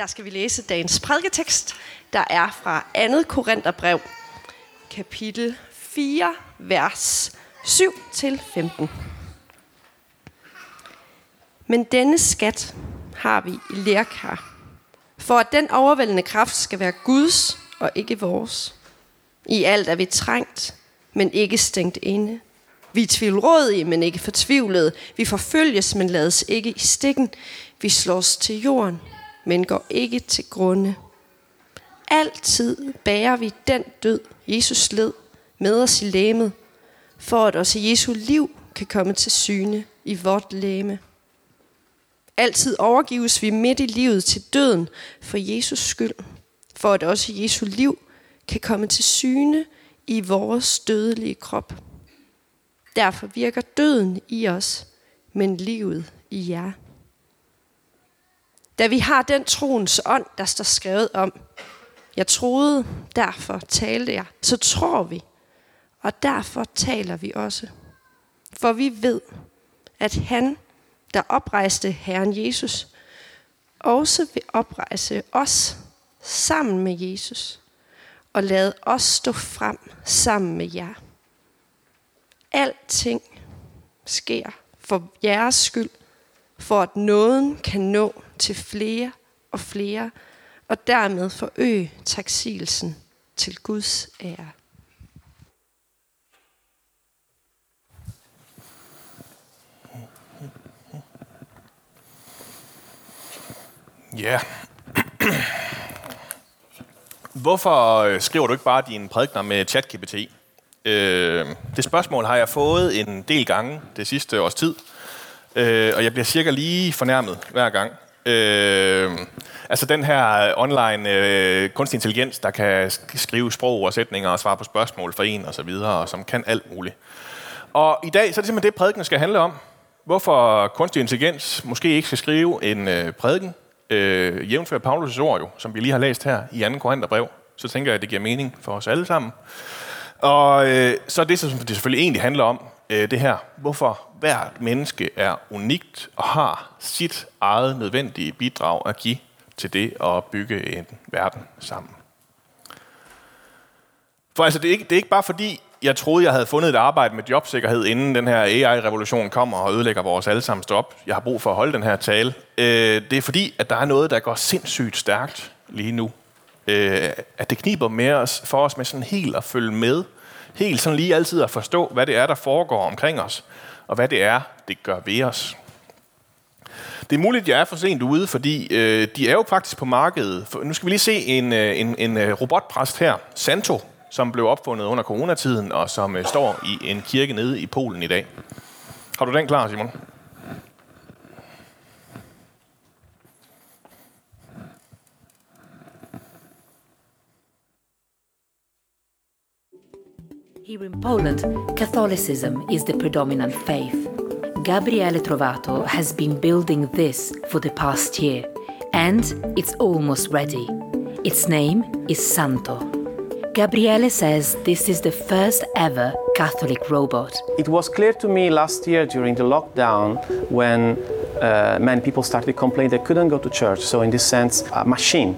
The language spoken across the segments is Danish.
der skal vi læse dagens prædiketekst, der er fra 2. Korintherbrev, kapitel 4, vers 7-15. Men denne skat har vi i lærkar, for at den overvældende kraft skal være Guds og ikke vores. I alt er vi trængt, men ikke stængt inde. Vi er tvivlrådige, men ikke fortvivlede. Vi forfølges, men lades ikke i stikken. Vi slås til jorden, men går ikke til grunde. Altid bærer vi den død, Jesus led, med os i læmet, for at også Jesu liv kan komme til syne i vort læme. Altid overgives vi midt i livet til døden for Jesus skyld, for at også Jesu liv kan komme til syne i vores dødelige krop. Derfor virker døden i os, men livet i jer. Da vi har den troens ånd, der står skrevet om, jeg troede, derfor talte jeg, så tror vi, og derfor taler vi også. For vi ved, at han, der oprejste Herren Jesus, også vil oprejse os sammen med Jesus og lade os stå frem sammen med jer. Alting sker for jeres skyld, for at nåden kan nå til flere og flere, og dermed forøge taksigelsen til Guds ære. Ja. Hvorfor øh, skriver du ikke bare dine prædikner med ChatGPT? Øh, det spørgsmål har jeg fået en del gange det sidste års tid, øh, og jeg bliver cirka lige fornærmet hver gang. Øh, altså den her online øh, kunstig intelligens, der kan skrive sprog og sætninger og svare på spørgsmål for en og så videre, og som kan alt muligt. Og i dag så er det simpelthen det, prædiken skal handle om. Hvorfor kunstig intelligens måske ikke skal skrive en øh, prædiken, øh, jævnfør Paulus' ord jo, som vi lige har læst her i 2. Korintherbrev, så tænker jeg, at det giver mening for os alle sammen. Og øh, så er det, som det selvfølgelig egentlig handler om, øh, det her, hvorfor hvert menneske er unikt og har sit eget nødvendige bidrag at give til det at bygge en verden sammen. For altså, det er ikke, det er ikke bare fordi, jeg troede, jeg havde fundet et arbejde med jobsikkerhed, inden den her AI-revolution kommer og ødelægger vores allesammen stop. Jeg har brug for at holde den her tale. Øh, det er fordi, at der er noget, der går sindssygt stærkt lige nu. Øh, at det kniber med os, for os med sådan helt at følge med. Helt sådan lige altid at forstå, hvad det er, der foregår omkring os. Og hvad det er, det gør ved os. Det er muligt, at jeg er for sent ude, fordi øh, de er jo faktisk på markedet. For nu skal vi lige se en, øh, en, en øh, robotpræst her, Santo, som blev opfundet under coronatiden, og som øh, står i en kirke nede i Polen i dag. Har du den klar, Simon? Here in Poland, Catholicism is the predominant faith. Gabriele Trovato has been building this for the past year, and it's almost ready. Its name is Santo. Gabriele says this is the first ever Catholic robot. It was clear to me last year during the lockdown when uh, many people started complaining they couldn't go to church. So, in this sense, a machine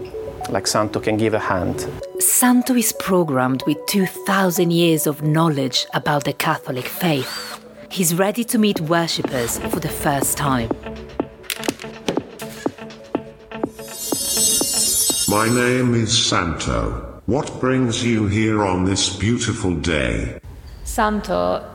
like Santo can give a hand. Santo is programmed with 2,000 years of knowledge about the Catholic faith. He's ready to meet worshippers for the first time. My name is Santo. What brings you here on this beautiful day? Santo,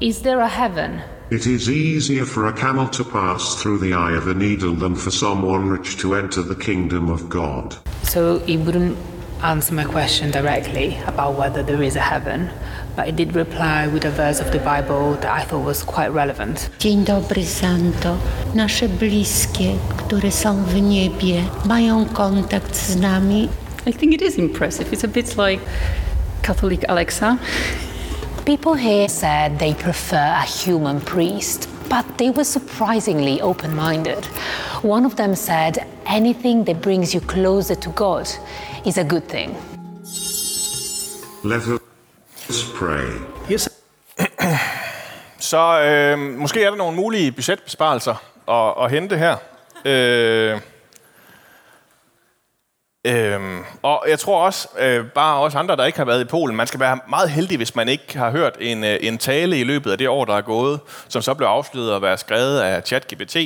is there a heaven? It is easier for a camel to pass through the eye of a needle than for someone rich to enter the kingdom of God. So he wouldn't answer my question directly about whether there is a heaven, but he did reply with a verse of the Bible that I thought was quite relevant. Dzień dobry, Santo. Nasze bliskie, które są w niebie, mają kontakt z nami. I think it is impressive. It's a bit like Catholic Alexa. People here said they prefer a human priest, but they were surprisingly open minded. One of them said anything that brings you closer to God is a good thing. Let us pray. Yes. Så øh, måske er der nogle mulige budgetbesparelser at, at hente her. Øh, Øhm, og jeg tror også, øh, bare også andre, der ikke har været i Polen, man skal være meget heldig, hvis man ikke har hørt en, øh, en tale i løbet af det år, der er gået, som så blev afsløret at være skrevet af ChatGPT,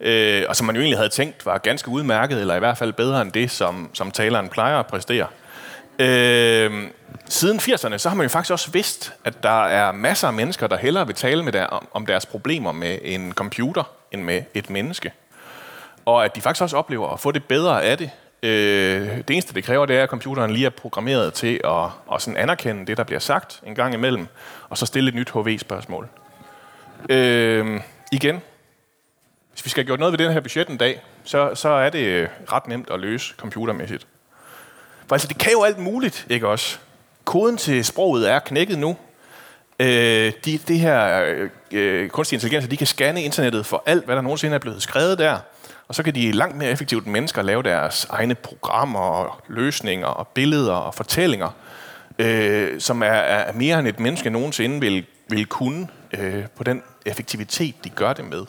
øh, og som man jo egentlig havde tænkt var ganske udmærket, eller i hvert fald bedre end det, som, som taleren plejer at præstere. Øh, siden 80'erne, så har man jo faktisk også vidst, at der er masser af mennesker, der hellere vil tale med der, om, om deres problemer med en computer, end med et menneske. Og at de faktisk også oplever at få det bedre af det. Øh, det eneste, det kræver, det er, at computeren lige er programmeret til at, at sådan anerkende det, der bliver sagt en gang imellem, og så stille et nyt HV-spørgsmål. Øh, igen, hvis vi skal have gjort noget ved den her budget en dag, så, så er det øh, ret nemt at løse computermæssigt. For altså, det kan jo alt muligt, ikke også? Koden til sproget er knækket nu. Øh, de, det her øh, kunstig intelligens, de kan scanne internettet for alt, hvad der nogensinde er blevet skrevet der. Og så kan de langt mere effektivt end mennesker lave deres egne programmer og løsninger og billeder og fortællinger, øh, som er, er mere end et menneske nogensinde vil, vil kunne øh, på den effektivitet, de gør det med.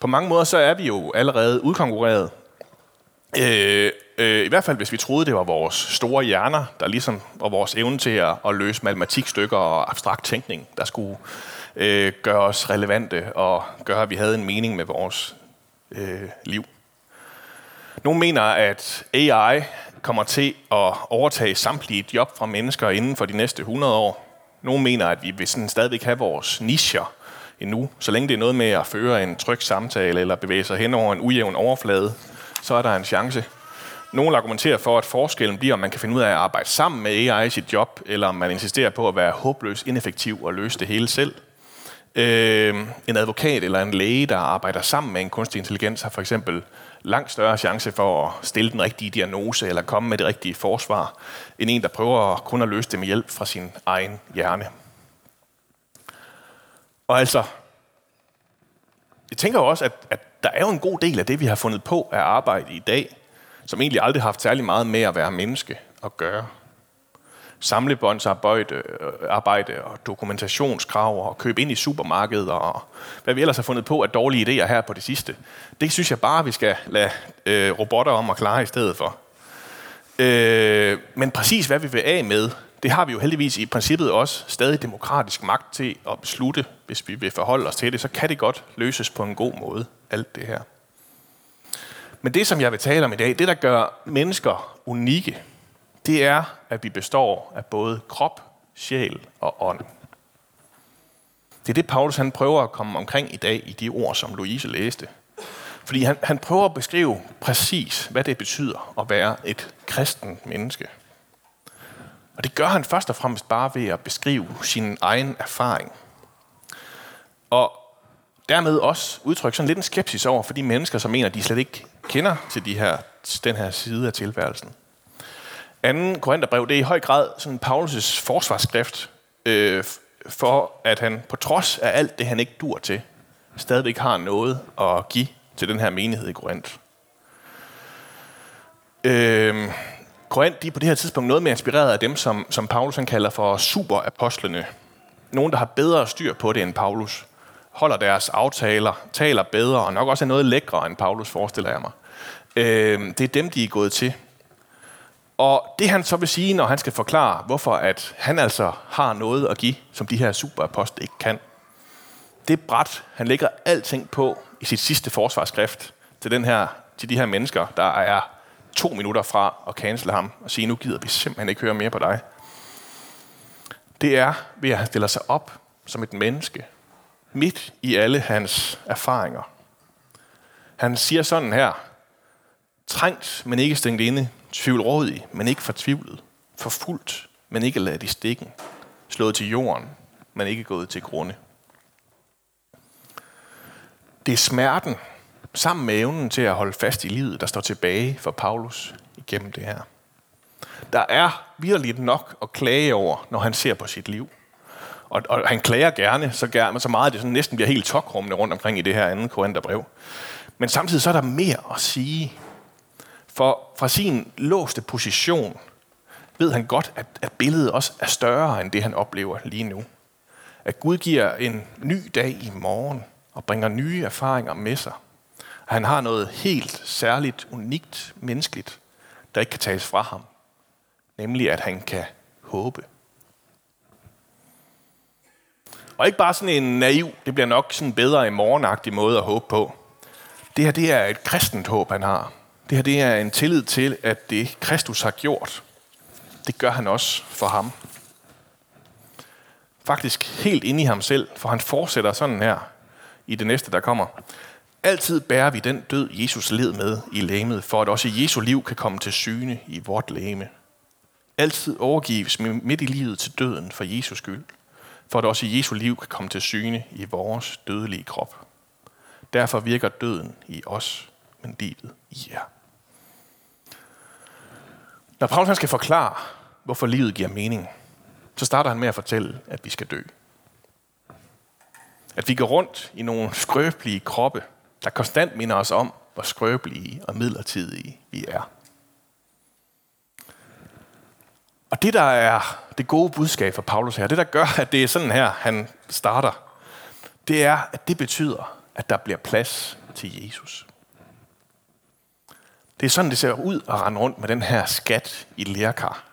På mange måder så er vi jo allerede udkonkurreret. Øh, øh, I hvert fald hvis vi troede, det var vores store hjerner, der ligesom var vores evne til at, at løse matematikstykker og abstrakt tænkning, der skulle øh, gøre os relevante og gøre, at vi havde en mening med vores øh, liv. Nogle mener, at AI kommer til at overtage samtlige job fra mennesker inden for de næste 100 år. Nogle mener, at vi vil sådan stadigvæk have vores nischer endnu. Så længe det er noget med at føre en tryg samtale eller bevæge sig hen over en ujævn overflade, så er der en chance. Nogle argumenterer for, at forskellen bliver, om man kan finde ud af at arbejde sammen med AI i sit job, eller om man insisterer på at være håbløst ineffektiv og løse det hele selv. Øh, en advokat eller en læge, der arbejder sammen med en kunstig intelligens, har for eksempel langt større chance for at stille den rigtige diagnose eller komme med det rigtige forsvar, end en, der prøver kun at løse det med hjælp fra sin egen hjerne. Og altså, jeg tænker også, at, at der er jo en god del af det, vi har fundet på at arbejde i dag, som egentlig aldrig har haft særlig meget med at være menneske at gøre. Samlebåndsarbejde arbejde og dokumentationskrav og købe ind i supermarkedet og hvad vi ellers har fundet på af dårlige idéer her på det sidste. Det synes jeg bare, vi skal lade øh, robotter om at klare i stedet for. Øh, men præcis hvad vi vil af med, det har vi jo heldigvis i princippet også stadig demokratisk magt til at beslutte, hvis vi vil forholde os til det, så kan det godt løses på en god måde, alt det her. Men det, som jeg vil tale om i dag, det der gør mennesker unikke, det er, at vi består af både krop, sjæl og ånd. Det er det, Paulus han prøver at komme omkring i dag i de ord, som Louise læste. Fordi han, han prøver at beskrive præcis, hvad det betyder at være et kristen menneske. Og det gør han først og fremmest bare ved at beskrive sin egen erfaring. Og dermed også udtrykke sådan lidt en skepsis over for de mennesker, som mener, at de slet ikke kender til de her, den her side af tilværelsen. Anden Korintherbrev, det er i høj grad sådan Paulus' forsvarsskrift øh, for, at han på trods af alt det, han ikke dur til, stadigvæk har noget at give til den her menighed i Korinth. Øh, Korinth, de er på det her tidspunkt noget mere inspireret af dem, som, som Paulus han kalder for superapostlene. Nogen, der har bedre styr på det end Paulus. Holder deres aftaler, taler bedre, og nok også er noget lækre end Paulus, forestiller jeg mig. Øh, det er dem, de er gået til. Og det han så vil sige, når han skal forklare, hvorfor at han altså har noget at give, som de her superapostle ikke kan, det bræt, han lægger alting på i sit sidste forsvarsskrift til, den her, til de her mennesker, der er to minutter fra at cancele ham og sige, nu gider vi simpelthen ikke høre mere på dig. Det er ved at han stiller sig op som et menneske, midt i alle hans erfaringer. Han siger sådan her, trængt, men ikke stængt inde, tvivlrådig, men ikke fortvivlet, forfulgt, men ikke ladet i stikken, slået til jorden, men ikke gået til grunde. Det er smerten, sammen med evnen til at holde fast i livet, der står tilbage for Paulus igennem det her. Der er virkelig nok at klage over, når han ser på sit liv. Og, og han klager gerne, så, gerne, så meget, at det sådan næsten bliver helt tokrummende rundt omkring i det her andet Korintherbrev. Men samtidig så er der mere at sige. For fra sin låste position ved han godt, at, at billedet også er større end det, han oplever lige nu. At Gud giver en ny dag i morgen og bringer nye erfaringer med sig. Han har noget helt særligt, unikt, menneskeligt der ikke kan tages fra ham. Nemlig at han kan håbe. Og ikke bare sådan en naiv, det bliver nok sådan bedre i morgenagtig måde at håbe på. Det her, det er et kristent håb, han har. Det her, det er en tillid til, at det Kristus har gjort, det gør han også for ham. Faktisk helt inde i ham selv, for han fortsætter sådan her i det næste, der kommer. Altid bærer vi den død, Jesus led med i læmet, for at også Jesu liv kan komme til syne i vort læme. Altid overgives midt i livet til døden for Jesus skyld, for at også Jesu liv kan komme til syne i vores dødelige krop. Derfor virker døden i os, men livet i jer. Når Paulus skal forklare, hvorfor livet giver mening, så starter han med at fortælle, at vi skal dø. At vi går rundt i nogle skrøbelige kroppe, der konstant minder os om, hvor skrøbelige og midlertidige vi er. Og det, der er det gode budskab for Paulus her, det der gør, at det er sådan her, han starter, det er, at det betyder, at der bliver plads til Jesus. Det er sådan, det ser ud at rende rundt med den her skat i lærkar.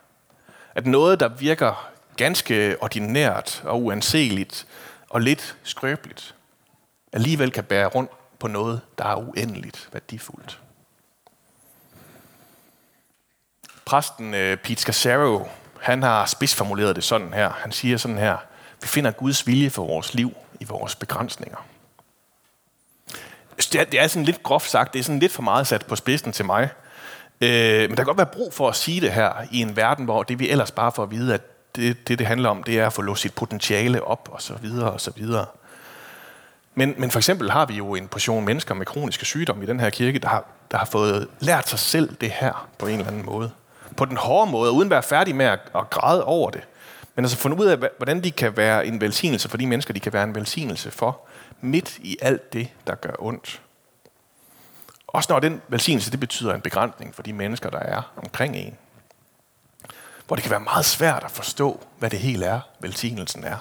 At noget, der virker ganske ordinært og uanseligt og lidt skrøbeligt, alligevel kan bære rundt på noget, der er uendeligt værdifuldt. Præsten øh, Pete Scassaro, han har spidsformuleret det sådan her. Han siger sådan her, vi finder Guds vilje for vores liv i vores begrænsninger. Altså, det er, det er sådan lidt groft sagt, det er sådan lidt for meget sat på spidsen til mig. Øh, men der kan godt være brug for at sige det her i en verden, hvor det vi ellers bare får at vide, at det, det, det handler om, det er at få låst sit potentiale op, og så videre, og så videre. Men, men for eksempel har vi jo en portion mennesker med kroniske sygdomme i den her kirke, der har, der har fået lært sig selv det her på en eller anden måde. På den hårde måde, uden at være færdig med at, at græde over det. Men altså fundet ud af, hvordan de kan være en velsignelse for de mennesker, de kan være en velsignelse for, midt i alt det, der gør ondt. Også når den velsignelse, det betyder en begrænsning for de mennesker, der er omkring en. Hvor det kan være meget svært at forstå, hvad det hele er, velsignelsen er.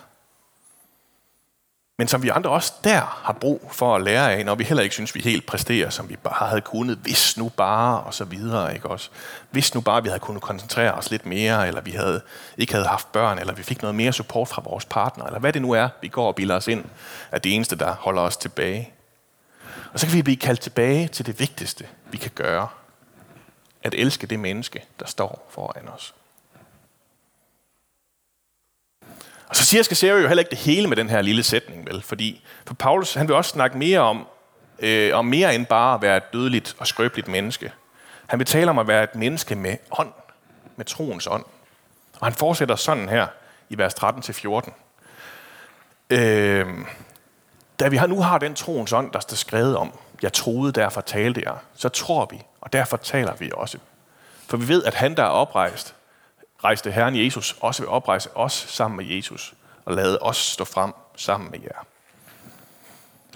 Men som vi andre også der har brug for at lære af, når vi heller ikke synes, vi helt præsterer, som vi bare havde kunnet, hvis nu bare, og så videre, ikke også? Hvis nu bare vi havde kunnet koncentrere os lidt mere, eller vi havde, ikke havde haft børn, eller vi fik noget mere support fra vores partner, eller hvad det nu er, vi går og bilder os ind, er det eneste, der holder os tilbage. Og så kan vi blive kaldt tilbage til det vigtigste, vi kan gøre. At elske det menneske, der står foran os. Og så siger Skasero jo heller ikke det hele med den her lille sætning, vel? Fordi for Paulus, han vil også snakke mere om, øh, om mere end bare at være et dødeligt og skrøbeligt menneske. Han vil tale om at være et menneske med ånd, med troens ånd. Og han fortsætter sådan her i vers 13-14. Øh, da vi nu har den troens ånd, der står skrevet om, jeg troede, derfor talte jeg, så tror vi, og derfor taler vi også. For vi ved, at han, der er oprejst, rejste Herren Jesus også vil oprejse os sammen med Jesus og lade os stå frem sammen med jer.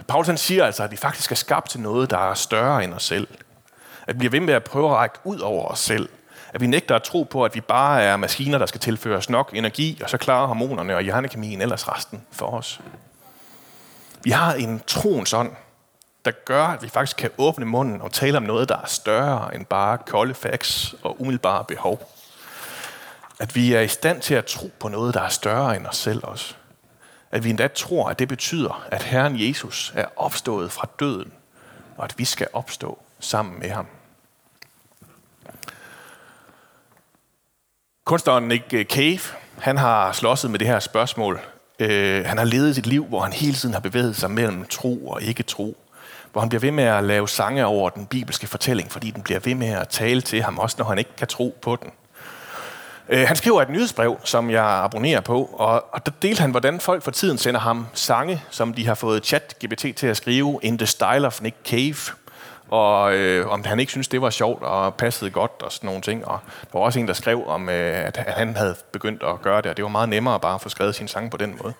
Paulus han siger altså, at vi faktisk er skabt til noget, der er større end os selv. At vi bliver ved med at prøve at række ud over os selv. At vi nægter at tro på, at vi bare er maskiner, der skal tilføres nok energi, og så klarer hormonerne og hjernekemien ellers resten for os. Vi har en troens ånd, der gør, at vi faktisk kan åbne munden og tale om noget, der er større end bare kolde facts og umiddelbare behov. At vi er i stand til at tro på noget, der er større end os selv også. At vi endda tror, at det betyder, at Herren Jesus er opstået fra døden, og at vi skal opstå sammen med ham. Kunstneren Nick eh, Cave, han har slåsset med det her spørgsmål. Uh, han har levet sit liv, hvor han hele tiden har bevæget sig mellem tro og ikke tro. Hvor han bliver ved med at lave sange over den bibelske fortælling, fordi den bliver ved med at tale til ham, også når han ikke kan tro på den. Øh, han skriver et nyhedsbrev, som jeg abonnerer på, og, og der delte han, hvordan folk for tiden sender ham sange, som de har fået chat-GPT til at skrive in the style of Nick Cave, og øh, om han ikke synes, det var sjovt og passede godt og sådan nogle ting. Og der var også en, der skrev om, øh, at, at han havde begyndt at gøre det, og det var meget nemmere bare at få skrevet sin sang på den måde.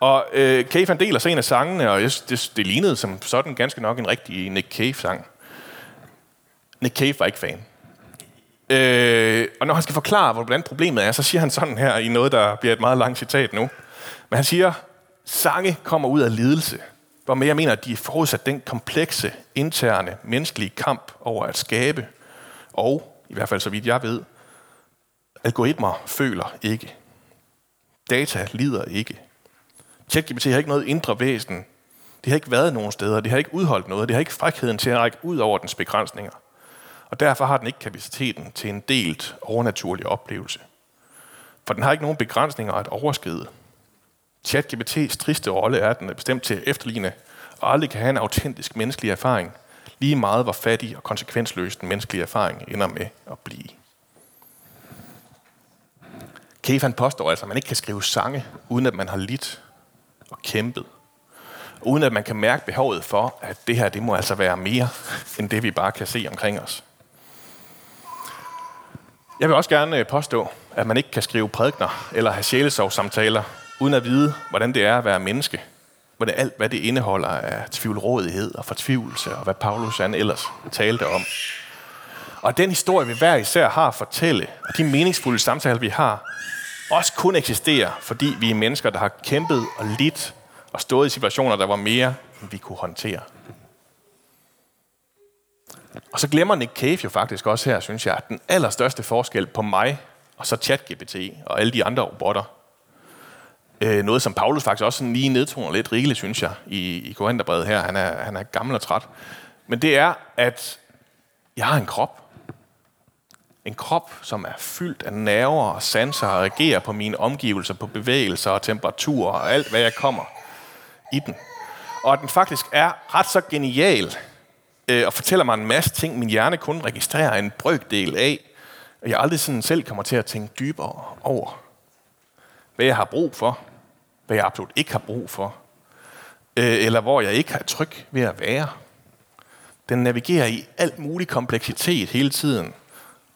Og øh, Cave han deler så en af sangene, og det, det lignede som sådan ganske nok en rigtig Nick Cave-sang. Nick Cave var ikke fan. Øh, og når han skal forklare, hvordan problemet er, så siger han sådan her i noget, der bliver et meget langt citat nu. Men han siger, sange kommer ud af lidelse. Hvormed jeg mener, at de er forudsat den komplekse, interne, menneskelige kamp over at skabe og i hvert fald så vidt jeg ved. Algoritmer føler ikke. Data lider ikke. ChatGPT har ikke noget indre væsen. Det har ikke været nogen steder. Det har ikke udholdt noget. Det har ikke frækheden til at række ud over dens begrænsninger. Og derfor har den ikke kapaciteten til en delt overnaturlig oplevelse. For den har ikke nogen begrænsninger at overskride. ChatGPT's triste rolle er, at den er bestemt til at efterligne og aldrig kan have en autentisk menneskelig erfaring, lige meget hvor fattig og konsekvensløs den menneskelige erfaring ender med at blive. Kefan påstår altså, at man ikke kan skrive sange, uden at man har lidt og kæmpet. Uden at man kan mærke behovet for, at det her det må altså være mere, end det vi bare kan se omkring os. Jeg vil også gerne øh, påstå, at man ikke kan skrive prædikner eller have sjælesovssamtaler, uden at vide, hvordan det er at være menneske. Hvordan alt, hvad det indeholder af tvivlrådighed og fortvivlelse, og hvad Paulus han ellers talte om. Og den historie, vi hver især har at fortælle, og de meningsfulde samtaler, vi har, også kun eksisterer, fordi vi er mennesker, der har kæmpet og lidt og stået i situationer, der var mere, end vi kunne håndtere. Og så glemmer Nick Cave jo faktisk også her, synes jeg, at den allerstørste forskel på mig og så ChatGPT og alle de andre robotter, øh, noget som Paulus faktisk også sådan lige nedtoner lidt rigeligt, synes jeg, i, i Korintherbrevet her. Han er, han er gammel og træt. Men det er, at jeg har en krop. En krop, som er fyldt af nerver og sanser og reagerer på mine omgivelser, på bevægelser og temperaturer og alt, hvad jeg kommer i den. Og at den faktisk er ret så genial øh, og fortæller mig en masse ting, min hjerne kun registrerer en brøkdel af, og jeg aldrig sådan selv kommer til at tænke dybere over. Hvad jeg har brug for, hvad jeg absolut ikke har brug for, øh, eller hvor jeg ikke har tryg ved at være. Den navigerer i alt mulig kompleksitet hele tiden,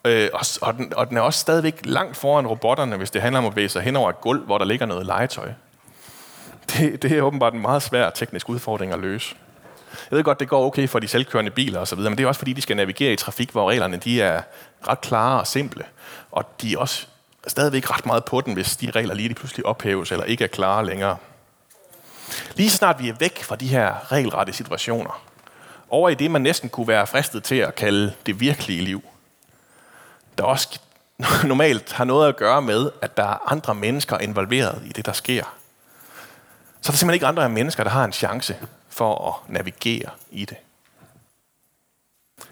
øh, og, og, den, og den er også stadigvæk langt foran robotterne, hvis det handler om at bevæge sig hen over et gulv, hvor der ligger noget legetøj. Det, det er åbenbart en meget svær teknisk udfordring at løse. Jeg ved godt, det går okay for de selvkørende biler osv., men det er også fordi, de skal navigere i trafik, hvor reglerne de er ret klare og simple. Og de er også stadigvæk ret meget på den, hvis de regler lige de pludselig ophæves eller ikke er klare længere. Lige snart vi er væk fra de her regelrette situationer, over i det, man næsten kunne være fristet til at kalde det virkelige liv, der også normalt har noget at gøre med, at der er andre mennesker involveret i det, der sker. Så er der simpelthen ikke andre mennesker, der har en chance for at navigere i det.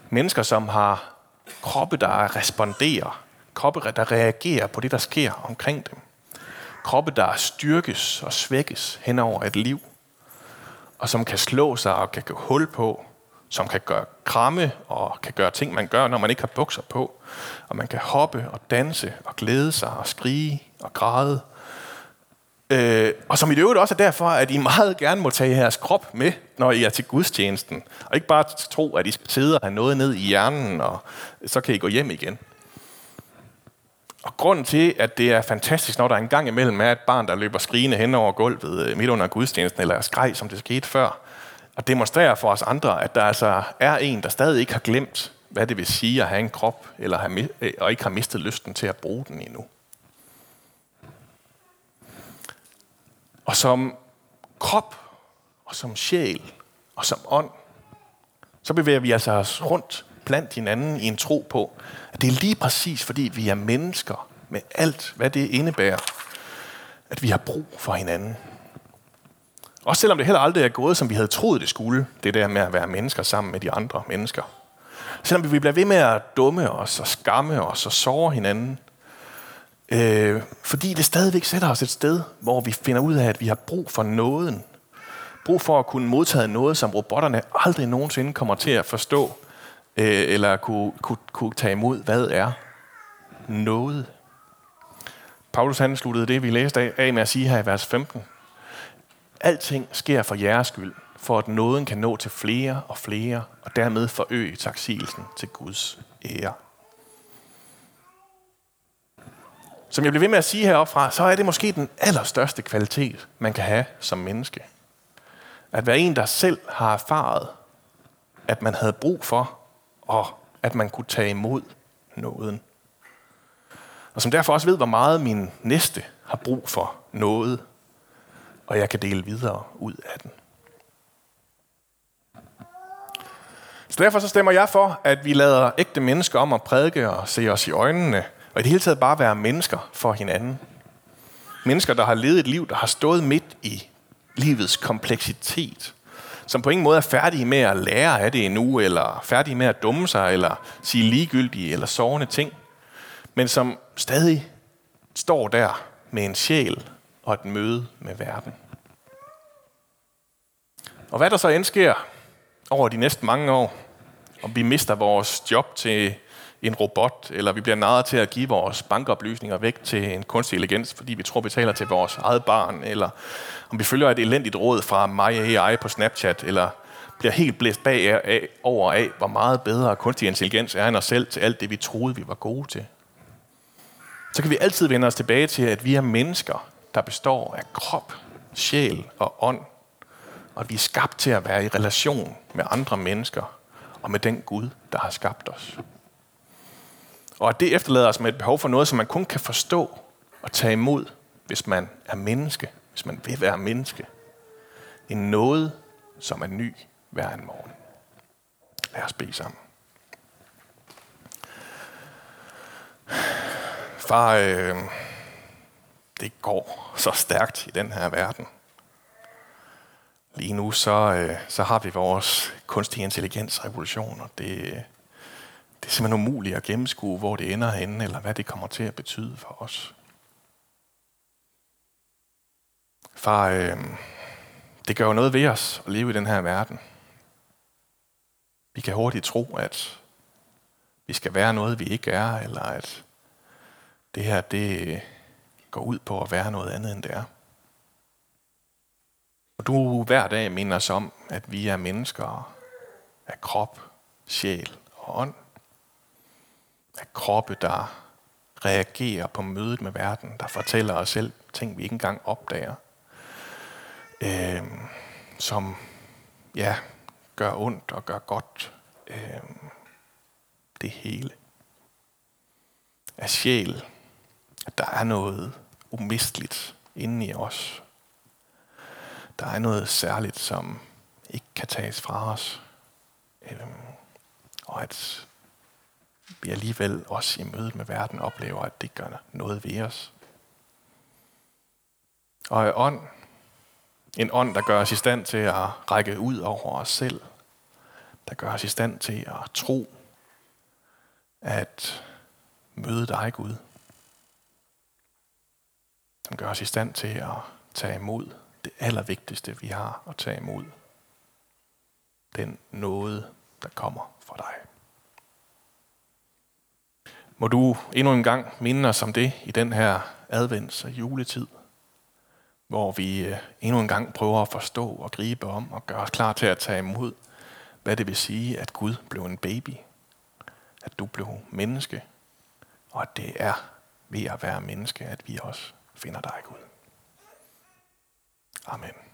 Mennesker, som har kroppe, der responderer, kroppe, der reagerer på det, der sker omkring dem. Kroppe, der styrkes og svækkes hen over et liv, og som kan slå sig og kan gå hul på, som kan gøre kramme og kan gøre ting, man gør, når man ikke har bukser på. Og man kan hoppe og danse og glæde sig og skrige og græde Øh, og som i det øvrigt også er derfor, at I meget gerne må tage jeres krop med, når I er til gudstjenesten. Og ikke bare tro, at I skal sidde og have noget ned i hjernen, og så kan I gå hjem igen. Og grunden til, at det er fantastisk, når der en gang imellem er et barn, der løber skrigende hen over gulvet øh, midt under gudstjenesten, eller skreg, som det skete før, og demonstrerer for os andre, at der altså er en, der stadig ikke har glemt, hvad det vil sige at have en krop, eller have, øh, og ikke har mistet lysten til at bruge den endnu. Og som krop, og som sjæl, og som ånd, så bevæger vi altså os rundt blandt hinanden i en tro på, at det er lige præcis fordi vi er mennesker med alt, hvad det indebærer, at vi har brug for hinanden. Også selvom det heller aldrig er gået, som vi havde troet, det skulle, det der med at være mennesker sammen med de andre mennesker. Selvom vi bliver ved med at dumme os og skamme os og såre hinanden, Øh, fordi det stadigvæk sætter os et sted, hvor vi finder ud af, at vi har brug for nåden. Brug for at kunne modtage noget, som robotterne aldrig nogensinde kommer til at forstå, øh, eller kunne, kunne, kunne tage imod. Hvad er noget? Paulus han sluttede det, vi læste af med at sige her i vers 15. Alting sker for jeres skyld, for at nåden kan nå til flere og flere, og dermed forøge taksigelsen til Guds ære. Som jeg bliver ved med at sige heroppefra, så er det måske den allerstørste kvalitet, man kan have som menneske. At være en, der selv har erfaret, at man havde brug for, og at man kunne tage imod nåden. Og som derfor også ved, hvor meget min næste har brug for noget, og jeg kan dele videre ud af den. Så derfor så stemmer jeg for, at vi lader ægte mennesker om at prædike og se os i øjnene, og i det hele taget bare være mennesker for hinanden. Mennesker, der har levet et liv, der har stået midt i livets kompleksitet, som på ingen måde er færdige med at lære af det endnu, eller færdige med at dumme sig, eller sige ligegyldige eller sårende ting, men som stadig står der med en sjæl og et møde med verden. Og hvad der så end sker over de næste mange år, om vi mister vores job til en robot, eller vi bliver narret til at give vores bankoplysninger væk til en kunstig intelligens, fordi vi tror, vi taler til vores eget barn, eller om vi følger et elendigt råd fra MyAI på Snapchat, eller bliver helt blæst bag af, over af, hvor meget bedre kunstig intelligens er end os selv til alt det, vi troede, vi var gode til. Så kan vi altid vende os tilbage til, at vi er mennesker, der består af krop, sjæl og ånd, og at vi er skabt til at være i relation med andre mennesker og med den Gud, der har skabt os. Og at det efterlader os med et behov for noget, som man kun kan forstå og tage imod, hvis man er menneske, hvis man vil være menneske. En noget, som er ny hver en morgen. Lad os bede sammen. Far, øh, det går så stærkt i den her verden. Lige nu så, øh, så har vi vores kunstig intelligensrevolution, og det, det er simpelthen umuligt at gennemskue, hvor det ender henne, eller hvad det kommer til at betyde for os. Far, øh, det gør jo noget ved os at leve i den her verden. Vi kan hurtigt tro, at vi skal være noget, vi ikke er, eller at det her, det går ud på at være noget andet, end det er. Og du hver dag minder os om, at vi er mennesker af krop, sjæl og ånd af kroppe, der reagerer på mødet med verden, der fortæller os selv ting, vi ikke engang opdager, øh, som ja, gør ondt og gør godt. Øh, det hele. Af sjæl, at der er noget umisteligt inde i os. Der er noget særligt, som ikke kan tages fra os. Øh, og at vi alligevel også i mødet med verden oplever, at det gør noget ved os. Og en ånd, en ånd, der gør os i stand til at række ud over os selv, der gør os i stand til at tro, at møde dig, Gud. Som gør os i stand til at tage imod det allervigtigste, vi har at tage imod. Den nåde, der kommer fra dig. Må du endnu en gang minde os om det i den her advents- og juletid, hvor vi øh, endnu en gang prøver at forstå og gribe om og gøre os klar til at tage imod, hvad det vil sige, at Gud blev en baby, at du blev menneske, og at det er ved at være menneske, at vi også finder dig, Gud. Amen.